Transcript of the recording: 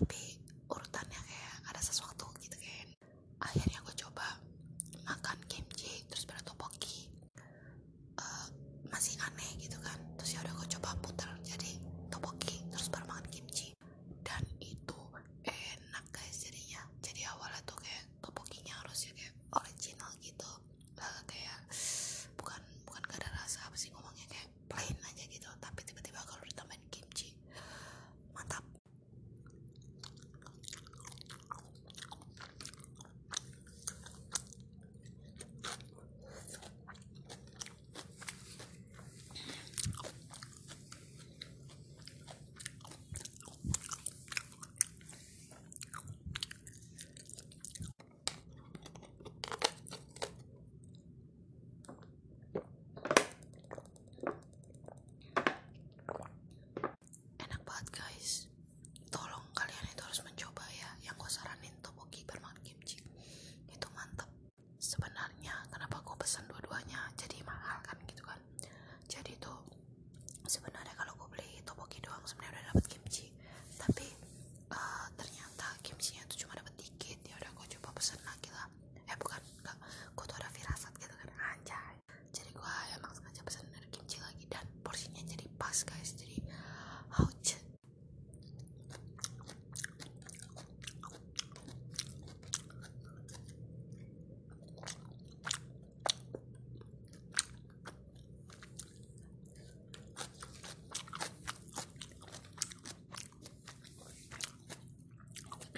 puppy. So.